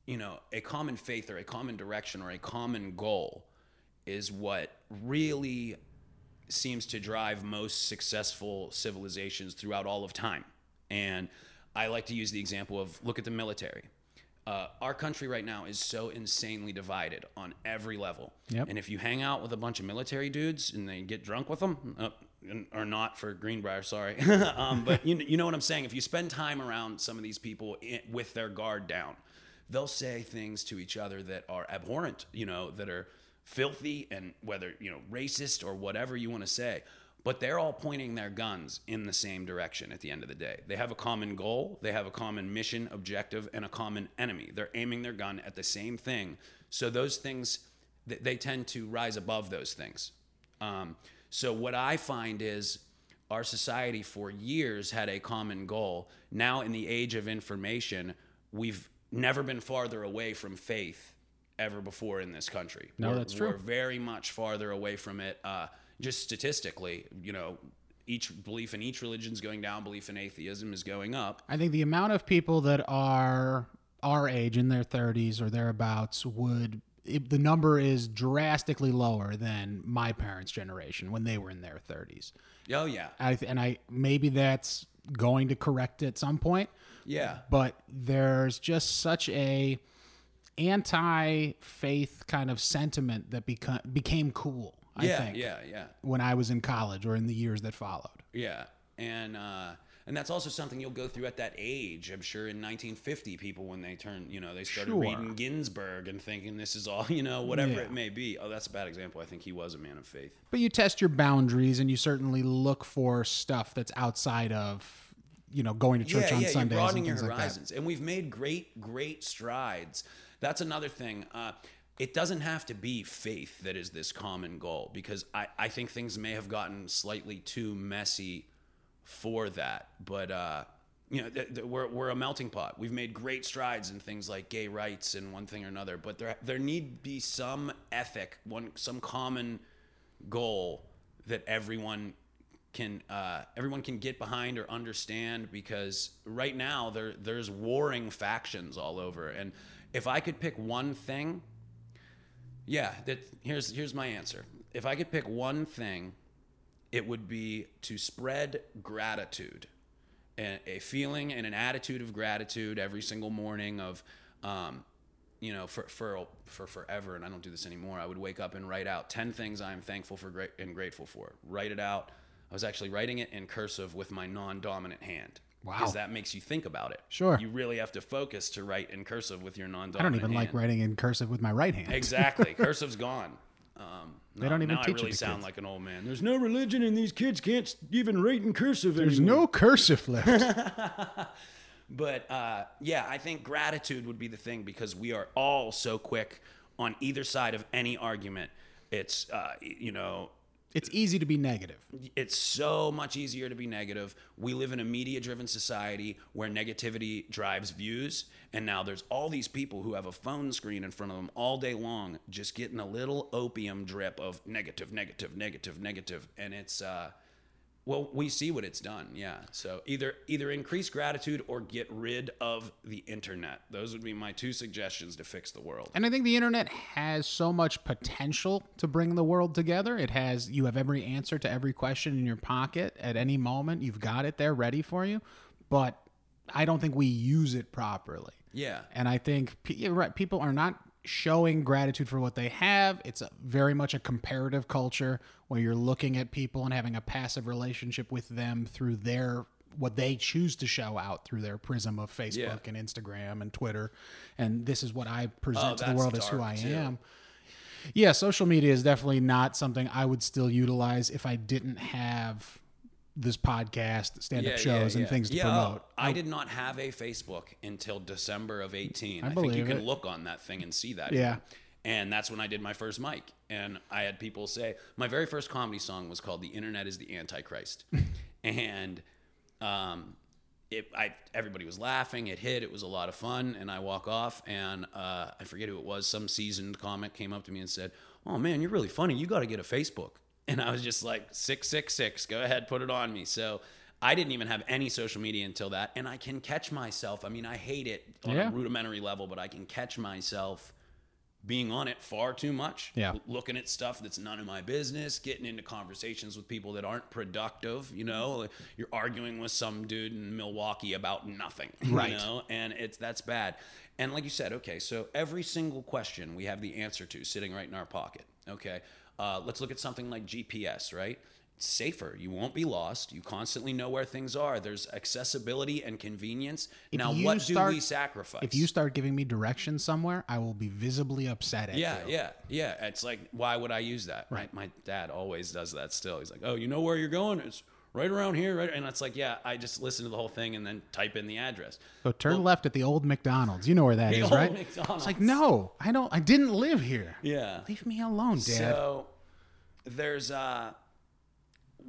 you know a common faith or a common direction or a common goal is what really seems to drive most successful civilizations throughout all of time and i like to use the example of look at the military uh, our country right now is so insanely divided on every level. Yep. And if you hang out with a bunch of military dudes and they get drunk with them, uh, or not for Greenbrier, sorry, um, but you, you know what I'm saying. If you spend time around some of these people i with their guard down, they'll say things to each other that are abhorrent, you know, that are filthy and whether you know racist or whatever you want to say. But they're all pointing their guns in the same direction at the end of the day. They have a common goal, they have a common mission, objective, and a common enemy. They're aiming their gun at the same thing. So those things, they tend to rise above those things. Um, so what I find is our society for years had a common goal. Now, in the age of information, we've never been farther away from faith ever before in this country. No, We're- that's true. We're very much farther away from it. Uh, just statistically, you know, each belief in each religion is going down, belief in atheism is going up. I think the amount of people that are our age in their 30s or thereabouts would it, the number is drastically lower than my parents' generation when they were in their 30s. Oh yeah, I th- and I maybe that's going to correct at some point, yeah, but there's just such a anti-faith kind of sentiment that become became cool. I yeah, think yeah, yeah. when I was in college or in the years that followed. Yeah, and uh, and that's also something you'll go through at that age. I'm sure in 1950, people when they turn, you know, they started Sure. reading Ginsberg and thinking this is all, you know, whatever Yeah. it may be. Oh, that's a bad example. I think he was a man of faith. But you test your boundaries and you certainly look for stuff that's outside of, you know, going to church yeah, on yeah, Sundays you're broadening and your things like that. horizons, and we've made great, great strides. That's another thing. Uh, it doesn't have to be faith that is this common goal because I, I think things may have gotten slightly too messy for that. But uh, you know, th- th- we're we're a melting pot. We've made great strides in things like gay rights and one thing or another. But there there need be some ethic, one some common goal that everyone can uh, everyone can get behind or understand because right now there there's warring factions all over and if I could pick one thing yeah that here's here's my answer if I could pick one thing it would be to spread gratitude and a feeling and an attitude of gratitude every single morning of um, you know for, for for forever and i don't do this anymore i would wake up and write out 10 things i'm thankful for great and grateful for write it out i was actually writing it in cursive with my non-dominant hand Wow. Because that makes you think about it. Sure. You really have to focus to write in cursive with your non-dominant hand. I don't even like writing in cursive with my right hand. Exactly. Cursive's gone. Um, They don't even now teach I it really to sound kids. like an old man. There's no religion, and these kids can't even write in cursive There's anymore. no cursive left. But uh, yeah, I think gratitude would be the thing because we are all so quick on either side of any argument. It's uh, you know it's easy to be negative. it's so much easier to be negative. We live in a media driven society where negativity drives views. And now there's all these people who have a phone screen in front of them all day long, just getting a little opium drip of negative, negative, negative, negative. And it's, uh, well, we see what it's done. Yeah. So either either increase gratitude or get rid of the internet. Those would be my two suggestions to fix the world. And I think the internet has so much potential to bring the world together. It has you have every answer to every question in your pocket at any moment. You've got it there ready for you. But I don't think we use it properly. Yeah. And I think right, people are not showing gratitude for what they have. It's a, very much a comparative culture where you're looking at people and having a passive relationship with them through their what they choose to show out through their prism of Facebook Yeah. and Instagram and Twitter. And this is what I present Oh, to the world as who I too. am. Yeah, social media is definitely not something I would still utilize if I didn't have this podcast, stand up shows, and things to yeah, promote. oh, I did not have a Facebook until December of 18. I, think believe you can look on that thing and see that. Yeah. And that's when I did my first mic. And I had people say, my very first comedy song was called The Internet is the Antichrist. and um, it, I, everybody was laughing. It hit. It was a lot of fun. And I walk off, and uh, I forget who it was. Some seasoned comic came up to me and said, "Oh man, you're really funny. You got to get a Facebook." And I was just like, six six six. Go ahead, put it on me. So. I didn't even have any social media until that, and I can catch myself. I mean, I hate it on Yeah. a rudimentary level, but I can catch myself being on it far too much. Yeah. Looking at stuff that's none of my business, getting into conversations with people that aren't productive, you know, like you're arguing with some dude in Milwaukee about nothing, Right. you know, and it's that's bad. And like you said, okay, so every single question we have the answer to sitting right in our pocket. Okay. Uh, let's look at something like GPS, right? It's safer. You won't be lost. You constantly know where things are. There's accessibility and convenience. now, what start- do we sacrifice? If you start giving me directions somewhere, I will be visibly upset at Yeah, you. yeah, yeah. It's like, why would I use that? Right. My, my dad always does that still. He's like, oh, you know where you're going? It's right around here, right? And it's like, yeah, I just listen to the whole thing and then type in the address. So turn left at the old McDonald's. You know where that The is, old right? McDonald's. It's like, no, I don't. I didn't live here. Yeah. Leave me alone, Dad. So there's uh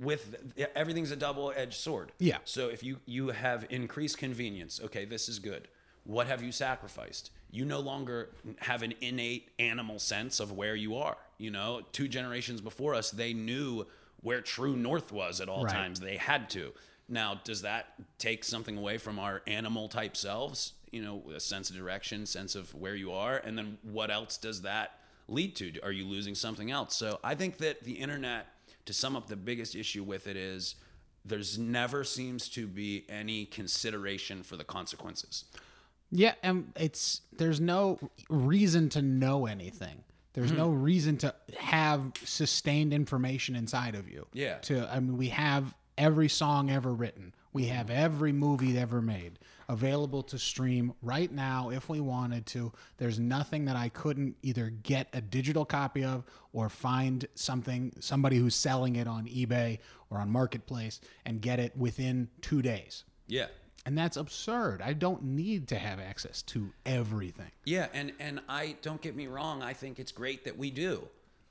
with everything's a double-edged sword. Yeah. So if you you have increased convenience, okay, this is good. What have you sacrificed? You no longer have an innate animal sense of where you are. You know, two generations before us, they knew where true north was at all Right. times. They had to. Now, does that take something away from our animal type selves? You know, a sense of direction, sense of where you are, and then what else does that lead to? Are you losing something else? So I think that the internet, to sum up the biggest issue with it, is there's never seems to be any consideration for the consequences. Yeah, and it's there's no reason to know anything. There's mm-hmm. no reason to have sustained information inside of you. Yeah. To I mean, we have every song ever written. We mm-hmm. have every movie ever made available to stream right now if we wanted to. There's nothing that I couldn't either get a digital copy of or find something somebody who's selling it on eBay or on Marketplace and get it within 2 days. Yeah. And that's absurd. I don't need to have access to everything. Yeah, and and I don't get me wrong, I think it's great that we do.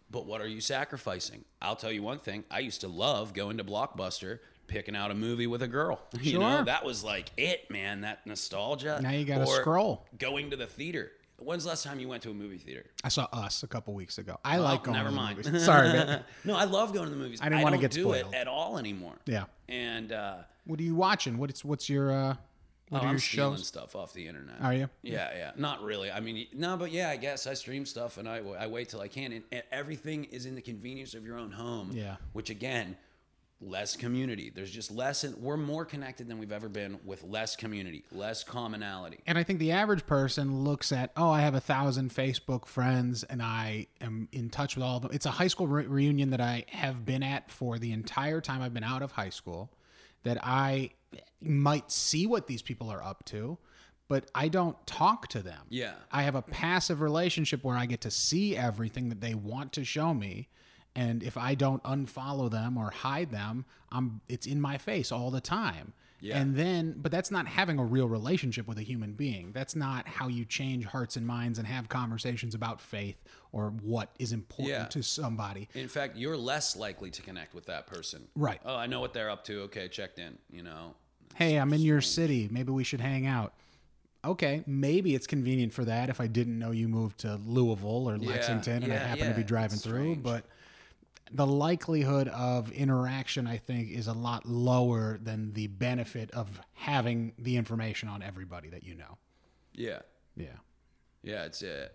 But what are you sacrificing? I'll tell you one thing. I used to love going to Blockbuster, picking out a movie with a girl. You know, that was like it, man, that nostalgia. Now you gotta Or scroll. Going to the theater. When's the last time you went to a movie theater? I saw Us a couple weeks ago. I like Oh, going never to the mind. Sorry, man. no, I love going to the movies. I didn't wanna don't get do spoiled. it at all anymore. Yeah. And uh, What are you watching? What's what's your uh what oh, are I'm your stealing shows? stuff off the internet. Are you? Yeah, yeah. Not really. I mean, no, but yeah, I guess I stream stuff and I, I wait till I can. And, and everything is in the convenience of your own home. Yeah. Which again, less community. There's just less. And we're more connected than we've ever been with less community, less commonality. And I think the average person looks at, oh, I have a thousand Facebook friends and I am in touch with all of them. It's a high school re- reunion that I have been at for the entire time I've been out of high school. That I might see what these people are up to, but I don't talk to them. Yeah. I have a passive relationship where I get to see everything that they want to show me. And if I don't unfollow them or hide them, I'm it's in my face all the time. Yeah. And then but that's not having a real relationship with a human being. That's not how you change hearts and minds and have conversations about faith or what is important Yeah. to somebody. In fact, you're less likely to connect with that person. Right. Oh, I know what they're up to. Okay, checked in. You know. Hey, I'm in your city. Maybe we should hang out. Okay, maybe it's convenient for that if I didn't know you moved to Louisville or Lexington and I yeah, happen to be driving through, but the likelihood of interaction I think is a lot lower than the benefit of having the information on everybody that you know. Yeah. Yeah. Yeah, it's uh,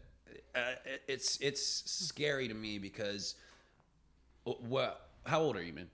uh, it's it's scary to me because what? How old are you, man?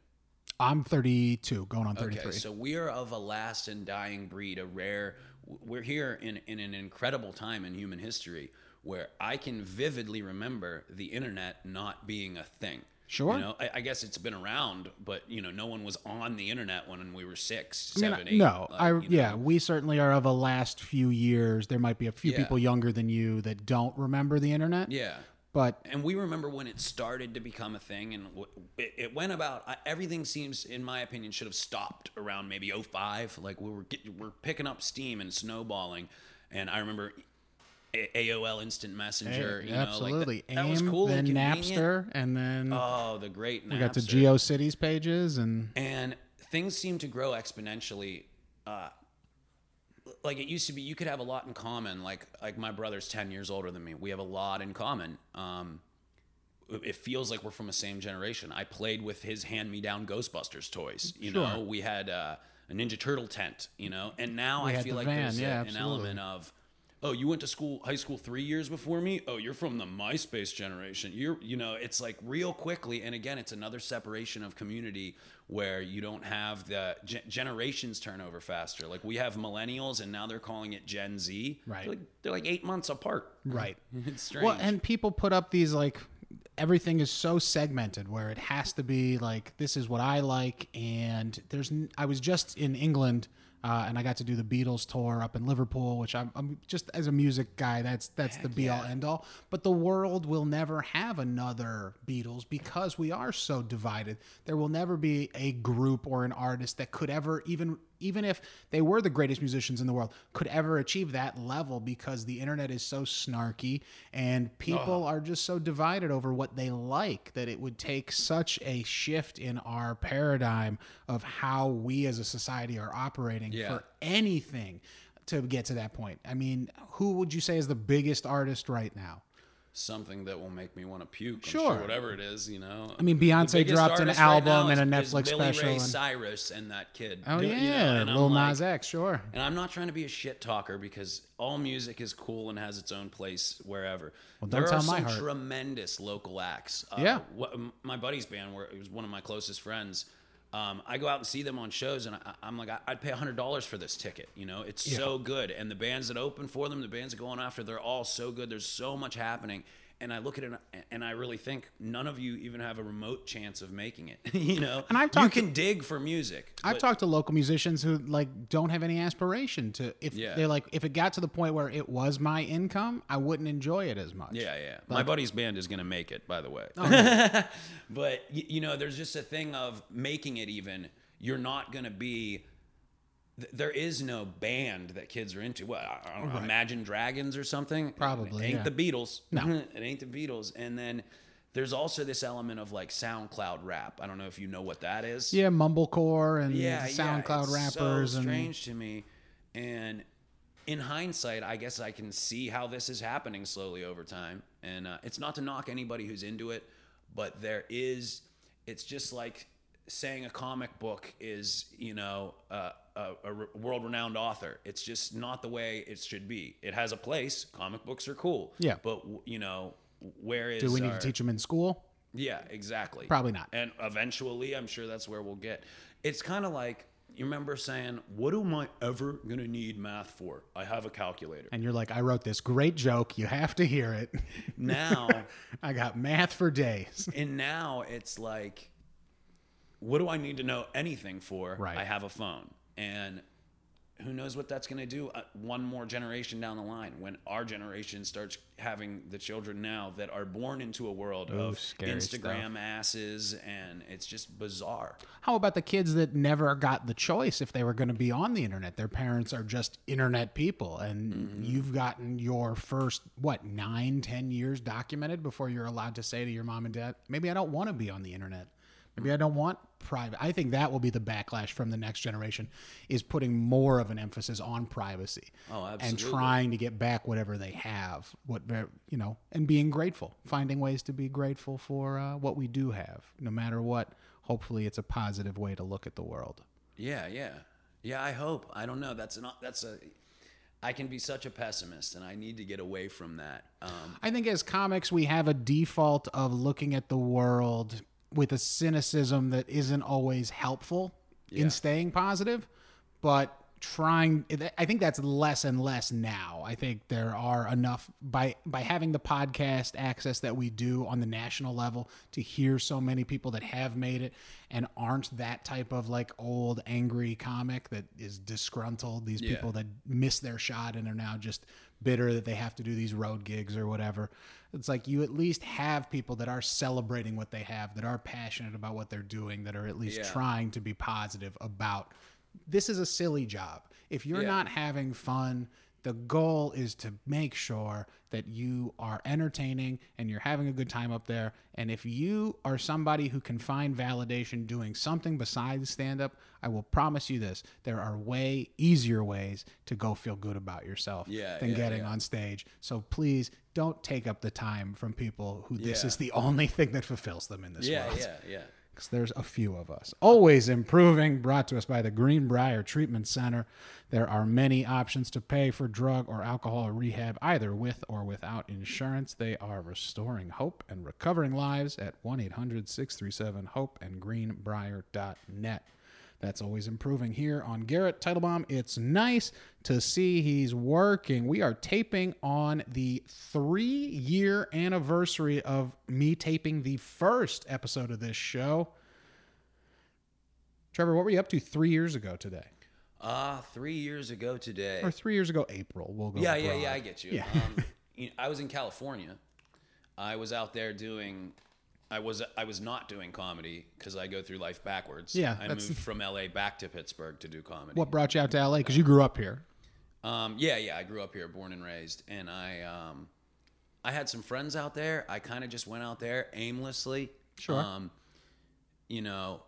I'm 32, going on 33. Okay, so we are of a last and dying breed, a rare. We're here in in an incredible time in human history where I can vividly remember the internet not being a thing. Sure. You know, I, I guess it's been around, but you know, no one was on the internet when we were six, I mean, seven, eight. no, like, I you know. yeah, we certainly are of a last few years. There might be a few Yeah. people younger than you that don't remember the internet. Yeah. But and we remember when it started to become a thing and it, it went about I- everything seems in my opinion should have stopped around maybe 05 like we were get, we're picking up steam and snowballing and i remember aol instant messenger you know absolutely. like that, that AIM, was cool then and. Napster, and then oh the great we got to Napster. GeoCities pages, and and things seem to grow exponentially uh, like it used to be you could have a lot in common like like my brother's 10 years older than me we have a lot in common um it feels like we're from the same generation i played with his hand-me-down ghostbusters toys you Sure. know we had uh, a ninja turtle tent you know and now We i feel like van, there's a- an element of oh you went to school high school three years before me oh you're from the myspace generation you're you know it's like real quickly and again it's another separation of community where you don't have the ge- generations turn over faster like we have millennials and now they're calling it gen z Right. they're like, they're like eight months apart right. it's strange Well, and people put up these like everything is so segmented where it has to be like this is what I like, and there's. n- I was just in England. Uh, and I got to do the Beatles tour up in Liverpool, which I'm, I'm just as a music guy, that's that's the be all end all. But the world will never have another Beatles because we are so divided. There will never be a group or an artist that could ever even even if they were the greatest musicians in the world, could ever achieve that level because the internet is so snarky and people are just so divided over what they like that it would take such a shift in our paradigm of how we as a society are operating Yeah. for anything to get to that point. I mean, who would you say is the biggest artist right now? Something that will make me want to puke. I'm Sure. whatever it is, you know. I mean, Beyonce dropped an artist right album and a Netflix Billy special Ray and- Cyrus and that kid. Oh Do- you know, yeah, and Lil like- Nas X, sure. And I'm not trying to be a shit talker because all music is cool and has its own place wherever. Well, don't there are my some heart. tremendous local acts. Uh, Yeah. What, my buddy's band, where it was one of my closest friends. Um, I go out and see them on shows, and I, I'm like, I- I'd pay hundred dollars for this ticket. You know, it's so good, and the bands that open for them, the bands that go on after, they're all so good. There's so much happening, and I look at it, and I really think none of you even have a remote chance of making it. you know, And I've you talked to- can dig for music. I've but- talked to local musicians who like don't have any aspiration to if Yeah. they're like if it got to the point where it was my income, I wouldn't enjoy it as much. Yeah, yeah. My buddy's band is gonna make it, by the way. Oh, but you know, there's just a thing of making it. Even you're not gonna be. Th- There is no band that kids are into. What I don't know, Imagine Dragons or something. Probably, it ain't yeah. the Beatles. No. it ain't the Beatles. And then there's also this element of like SoundCloud rap. I don't know if you know what that is Yeah, mumblecore and yeah, SoundCloud yeah, it's rappers so and strange to me. And in hindsight, I guess I can see how this is happening slowly over time. And uh, it's not to knock anybody who's into it, but there is. It's just like saying a comic book is, you know, uh, a, a re- world-renowned author. It's just not the way it should be. It has a place. Comic books are cool. Yeah. But you know, where is do we need our- to teach them in school? yeah, exactly. Probably not. And eventually, I'm sure that's where we'll get. It's kind of like you remember saying, "What am I ever gonna need math for? I have a calculator." And you're like, I wrote this great joke. You have to hear it. Now, I got math for days. and now it's like, what do I need to know anything for? Right. I have a phone. And who knows what that's going to do uh, one more generation down the line when our generation starts having the children now that are born into a world Ooh, of Instagram stuff. asses and it's just bizarre. How about the kids that never got the choice if they were going to be on the internet? Their parents are just internet people, and Mm-hmm. you've gotten your first what nine, ten years documented before you're allowed to say to your mom and dad, "Maybe I don't want to be on the internet. Maybe I don't want private." I think that will be the backlash from the next generation, is putting more of an emphasis on privacy Oh, and trying to get back whatever they have, what you know, and being grateful, finding ways to be grateful for uh, what we do have, no matter what. Hopefully, it's a positive way to look at the world. Yeah, yeah, yeah. I hope. I don't know. That's not. That's a. I can be such a pessimist, and I need to get away from that. Um, I think as comics, we have a default of looking at the world with a cynicism that isn't always helpful Yeah. in staying positive, but trying I think that's less and less now. I think there are enough by by having the podcast access that we do on the national level to hear so many people that have made it and aren't that type of like old angry comic that is disgruntled, these Yeah. people that miss their shot and are now just bitter that they have to do these road gigs or whatever. It's like you at least have people that are celebrating what they have, that are passionate about what they're doing, that are at least Yeah. trying to be positive about this is a silly job. If you're Yeah. not having fun, the goal is to make sure that you are entertaining and you're having a good time up there. And if you are somebody who can find validation doing something besides stand up, I will promise you this there are way easier ways to go feel good about yourself Yeah, than yeah, getting yeah. on stage. So please don't take up the time from people who this Yeah. is the only thing that fulfills them in this yeah, world yeah, yeah. There's a few of us. Always improving, brought to us by the Greenbrier Treatment Center. There are many options to pay for drug or alcohol rehab, either with or without insurance. They are restoring hope and recovering lives at 1 800 637 HOPE and greenbrier.net. That's always improving here on Garrett Titlebaum. It's nice to see he's working. We are taping on the three year anniversary of me taping the first episode of this show. Trevor, what were you up to three years ago today? Uh, three years ago today. Or three years ago, April. We'll go. Yeah, yeah, yeah. I get you. Yeah. Um, you know, I was in California. I was out there doing. I was I was not doing comedy because I go through life backwards. Yeah, I moved from LA back to Pittsburgh to do comedy. What brought you out to LA? Because you grew up here. Um, yeah, yeah. I grew up here, born and raised, and I um, I had some friends out there. I kind of just went out there aimlessly. Sure. Um, you know,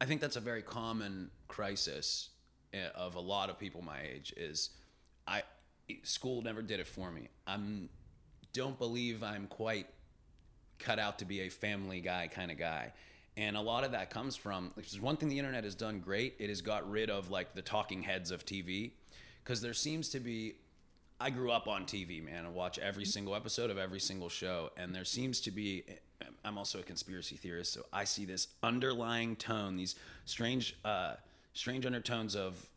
I think that's a very common crisis eh, of a lot of people my age. Is I school never did it for me. I'm don't believe I'm quite cut out to be a family guy kind of guy. And a lot of that comes from which is one thing the internet has done great. It has got rid of like the talking heads of TV because there seems to be I grew up on TV, man. I watch every single episode of every single show, and there seems to be. I'm also a conspiracy theorist, so I see this underlying tone, these strange, uh, strange undertones of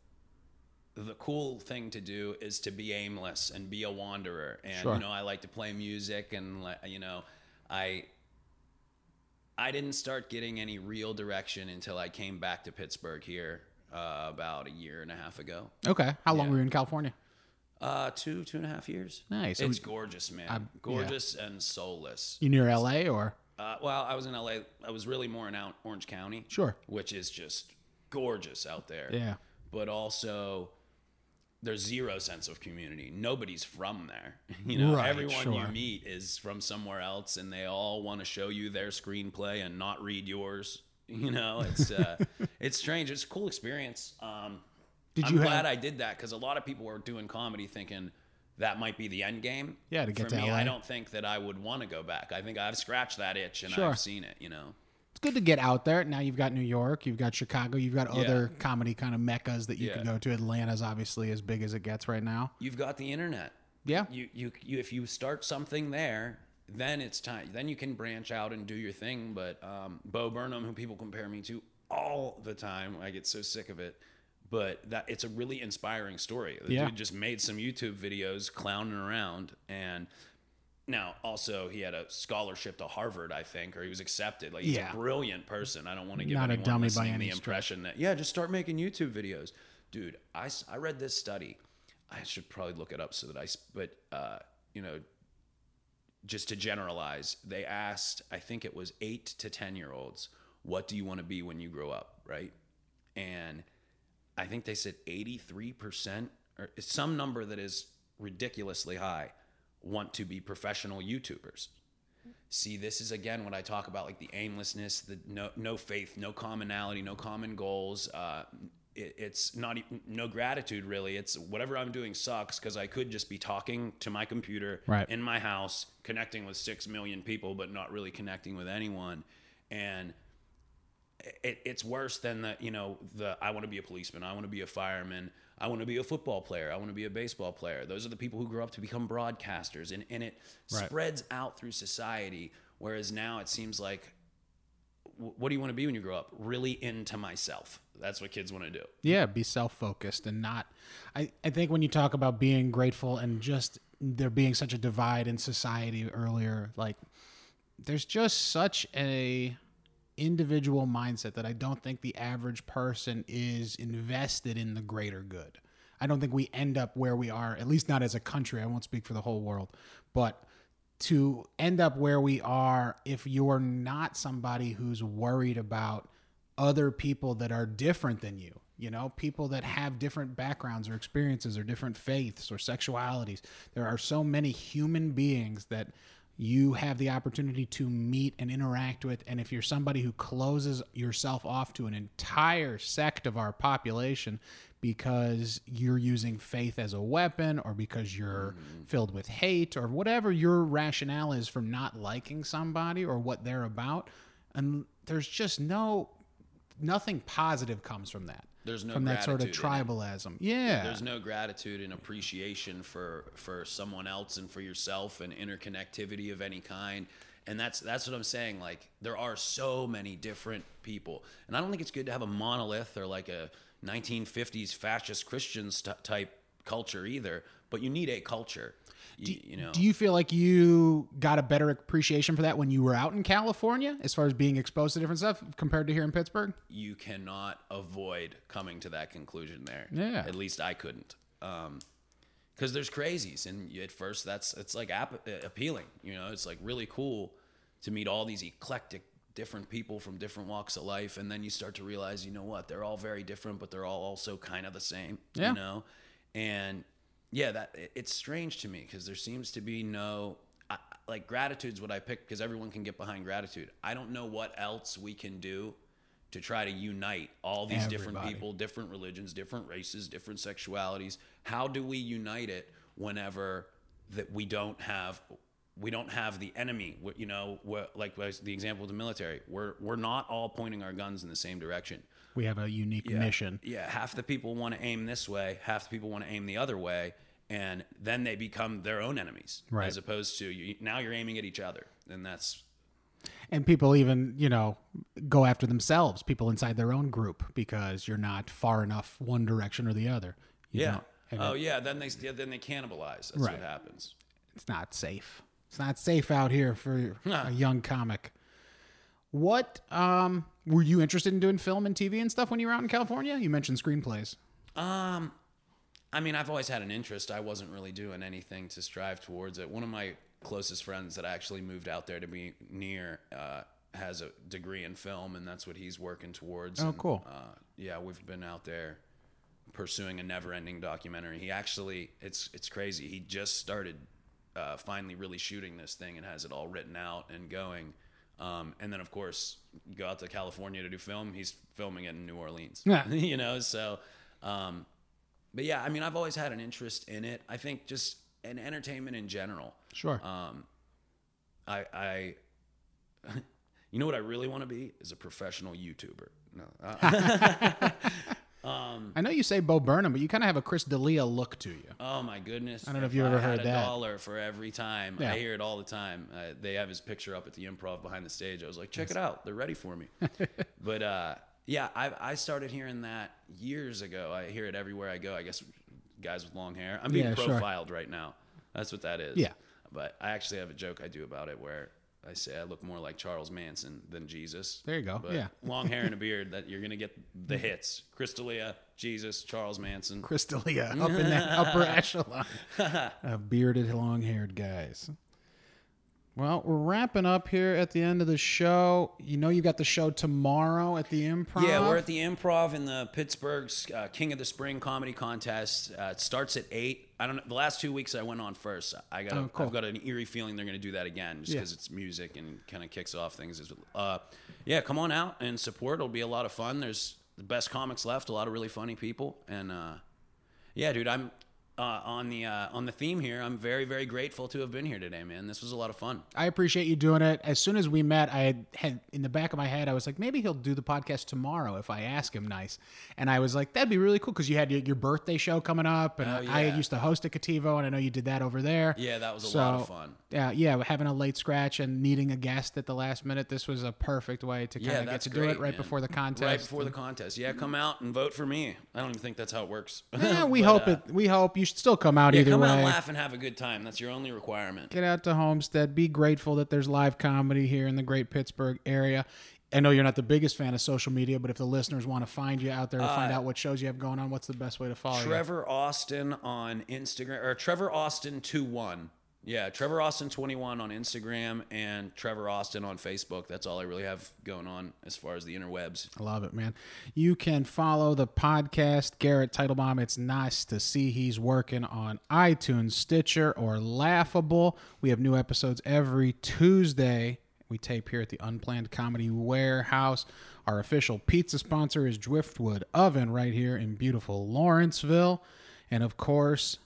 the cool thing to do is to be aimless and be a wanderer. And Sure. you know, I like to play music, and you know, I I didn't start getting any real direction until I came back to Pittsburgh here uh, about a year and a half ago. Okay. How long Yeah. were you in California? Uh, two two and a half years. Nice. It's gorgeous, man. I'm- gorgeous and soulless. You near LA or? Uh, well, I was in LA. I was really more in Orange County, Sure. which is just gorgeous out there. Yeah. But also, there's zero sense of community. Nobody's from there. You know, Right, everyone sure. you meet is from somewhere else, and they all want to show you their screenplay and not read yours. You know, it's uh, it's strange. It's a cool experience. Um, Did I'm you glad have? I did that because a lot of people were doing comedy thinking that might be the end game. Yeah, to get For to me, LA. I don't think that I would want to go back. I think I've scratched that itch and Sure. I've seen it. You know. It's good to get out there. Now you've got New York, you've got Chicago, you've got Yeah. other comedy kind of meccas that you Yeah. can go to. Atlanta's obviously as big as it gets right now. You've got the internet. Yeah. You, you, you if you start something there, then it's time. Then you can branch out and do your thing. But um, Bo Burnham, who people compare me to all the time, I get so sick of it. But that it's a really inspiring story. The Yeah. dude just made some YouTube videos clowning around, and now also he had a scholarship to Harvard, I think, or he was accepted. Like he's Yeah. a brilliant person. I don't want to give Not a anyone dummy by listening any the impression that yeah, just start making YouTube videos, dude. I, I read this study. I should probably look it up so that I, but uh, you know just to generalize, they asked, I think it was eight to 10 year olds, what do you want to be when you grow up? Right. And I think they said 83% or some number that is ridiculously high want to be professional YouTubers. See, this is again what I talk about, like the aimlessness, the no, no faith, no commonality, no common goals. Uh, it, it's not no gratitude really. It's whatever I'm doing sucks because I could just be talking to my computer Right. in my house, connecting with six million people, but not really connecting with anyone. And it, it's worse than the you know the I want to be a policeman, I want to be a fireman, I want to be a football player, I want to be a baseball player. Those are the people who grow up to become broadcasters, and and it Right. spreads out through society. Whereas now it seems like, what do you want to be when you grow up? Really into myself. That's what kids want to do. Yeah, be self focused and not. I, I think when you talk about being grateful and just there being such a divide in society earlier, like there's just such a individual mindset that I don't think the average person is invested in the greater good. I don't think we end up where we are, at least not as a country. I won't speak for the whole world, but to end up where we are if you're not somebody who's worried about other people that are different than you you know people that have different backgrounds or experiences or different faiths or sexualities there are so many human beings that you have the opportunity to meet and interact with and if you're somebody who closes yourself off to an entire sect of our population because you're using faith as a weapon or because you're mm. filled with hate or whatever your rationale is for not liking somebody or what they're about and there's just no nothing positive comes from that There's no from that sort of tribalism yeah There's no gratitude and appreciation for for someone else and for yourself and interconnectivity of any kind. And that's that's what I'm saying. Like there are so many different people, and I don't think it's good to have a monolith or like a 1950s fascist Christian st- type culture either. But you need a culture. You, you know, do you feel like you got a better appreciation for that when you were out in California as far as being exposed to different stuff compared to here in Pittsburgh? you cannot avoid coming to that conclusion there. Yeah. At least I couldn't. Um, because there's crazies, and at first that's it's like ap- uh, appealing. You know, it's like really cool to meet all these eclectic, different people from different walks of life, and then you start to realize, you know what, they're all very different, but they're all also kind of the same. Yeah. You know, and yeah, that it- it's strange to me because there seems to be no. I, like gratitude's what I pick because everyone can get behind gratitude. I don't know what else we can do to try to unite all these different people, different religions, different races, different sexualities. How do we unite it whenever that we don't have we don't have the enemy? You know, like the example of the military. We're we're not all pointing our guns in the same direction. We have a unique mission. Yeah, half the people want to aim this way, half the people want to aim the other way, and then they become their own enemies. Right. As opposed to you, now you're aiming at each other, and that's And people even, you know, go after themselves, people inside their own group, because you're not far enough one direction or the other. You yeah. Oh yeah, then they yeah, then they cannibalize. That's Right. what happens. it's not safe. It's not safe out here for a young comic. What um were you interested in doing film and TV and stuff when you were out in California? You mentioned screenplays. Um, I mean, I've always had an interest. I wasn't really doing anything to strive towards it. One of my closest friends that actually moved out there to be near uh, has a degree in film, and that's what he's working towards. Oh, And, cool. Uh, yeah, we've been out there pursuing a never-ending documentary. He actually, it's it's crazy. He just started uh, finally really shooting this thing and has it all written out and going. Um, and then, of course, go out to California to do film. He's filming it in New Orleans. Yeah. you know, so. Um, but yeah, I mean, I've always had an interest in it. I think just in entertainment in general. Sure. Um, I, I, you know what I really want to be is a professional YouTuber. No, uh, I know you say Bo Burnham, but you kind of have a Chris D'Elia look to you. oh my goodness! I don't know if If you ever I had heard a that. dollar for every time. Yeah. I hear it all the time. Uh, they have his picture up at the Improv behind the stage. I was like, check it out. They're ready for me. but uh, yeah, I, I started hearing that years ago. I hear it everywhere I go. I guess guys with long hair. I'm being Yeah, sure. profiled right now. That's what that is. Yeah. But I actually have a joke I do about it where I say I look more like Charles Manson than Jesus. There you go. But Yeah. long hair and a beard that you're gonna get the hits. Chris D'Elia, Jesus, Charles Manson. Chris D'Elia up in that upper echelon of bearded, long haired guys. Well, we're wrapping up here at the end of the show. You know, you got the show tomorrow at the Improv. Yeah, we're at the Improv in the Pittsburgh's uh, King of the Spring comedy contest. Uh, it starts at eight. I don't know. The last two weeks I went on first. I got. Oh, cool. I've got an eerie feeling they're going to do that again, just Yeah. because it's music and kind of kicks off things. As uh, yeah, come on out and support. It'll be a lot of fun. There's the best comics left. A lot of really funny people, and uh, yeah, dude, I'm. Uh, on the uh, on the theme here, I'm very very grateful to have been here today, man. This was a lot of fun. I appreciate you doing it. As soon as we met, I had, had in the back of my head, I was like, maybe he'll do the podcast tomorrow if I ask him nice. And I was like, that'd be really cool because you had your, your birthday show coming up, and Oh, I used to host at Cattivo, and I know you did that over there. Yeah, that was a So, lot of fun. Yeah, yeah, having a late scratch and needing a guest at the last minute, this was a perfect way to kind Yeah, of get to great, do it right man. before the contest. Right before the contest. Yeah, come out and vote for me. I don't even think that's how it works. Yeah, we But, hope uh, it. We hope you should still come out Yeah, either come way. out and laugh and have a good time. That's your only requirement. Get out to Homestead. Be grateful that there's live comedy here in the great Pittsburgh area. I know you're not the biggest fan of social media, but if the listeners want to find you out there and find out what shows you have going on, what's the best way to follow you? Trevor Austin on Instagram or Trevor Austin 21. Yeah, Trevor Austin 21 on Instagram and Trevor Austin on Facebook. That's all I really have going on as far as the interwebs. I love it, man. You can follow the podcast, Garrett Titlebaum. It's nice to see he's working on iTunes, Stitcher, or Laughable. We have new episodes every Tuesday. We tape here at the Unplanned Comedy Warehouse. Our official pizza sponsor is Driftwood Oven right here in beautiful Lawrenceville. And of course,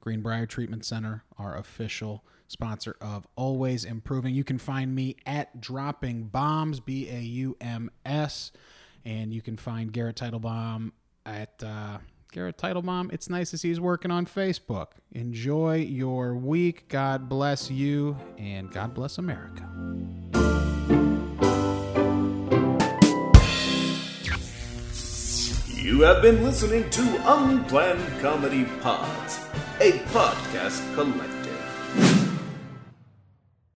Greenbrier Treatment Center, our official sponsor of Always Improving. You can find me at Dropping Baums, B A U M S, and you can find Garrett Titlebaum at uh, Garrett Titlebaum. It's nice to see he's working on Facebook. Enjoy your week. God bless you, and God bless America. You have been listening to Unplanned Comedy Pods, a podcast collective.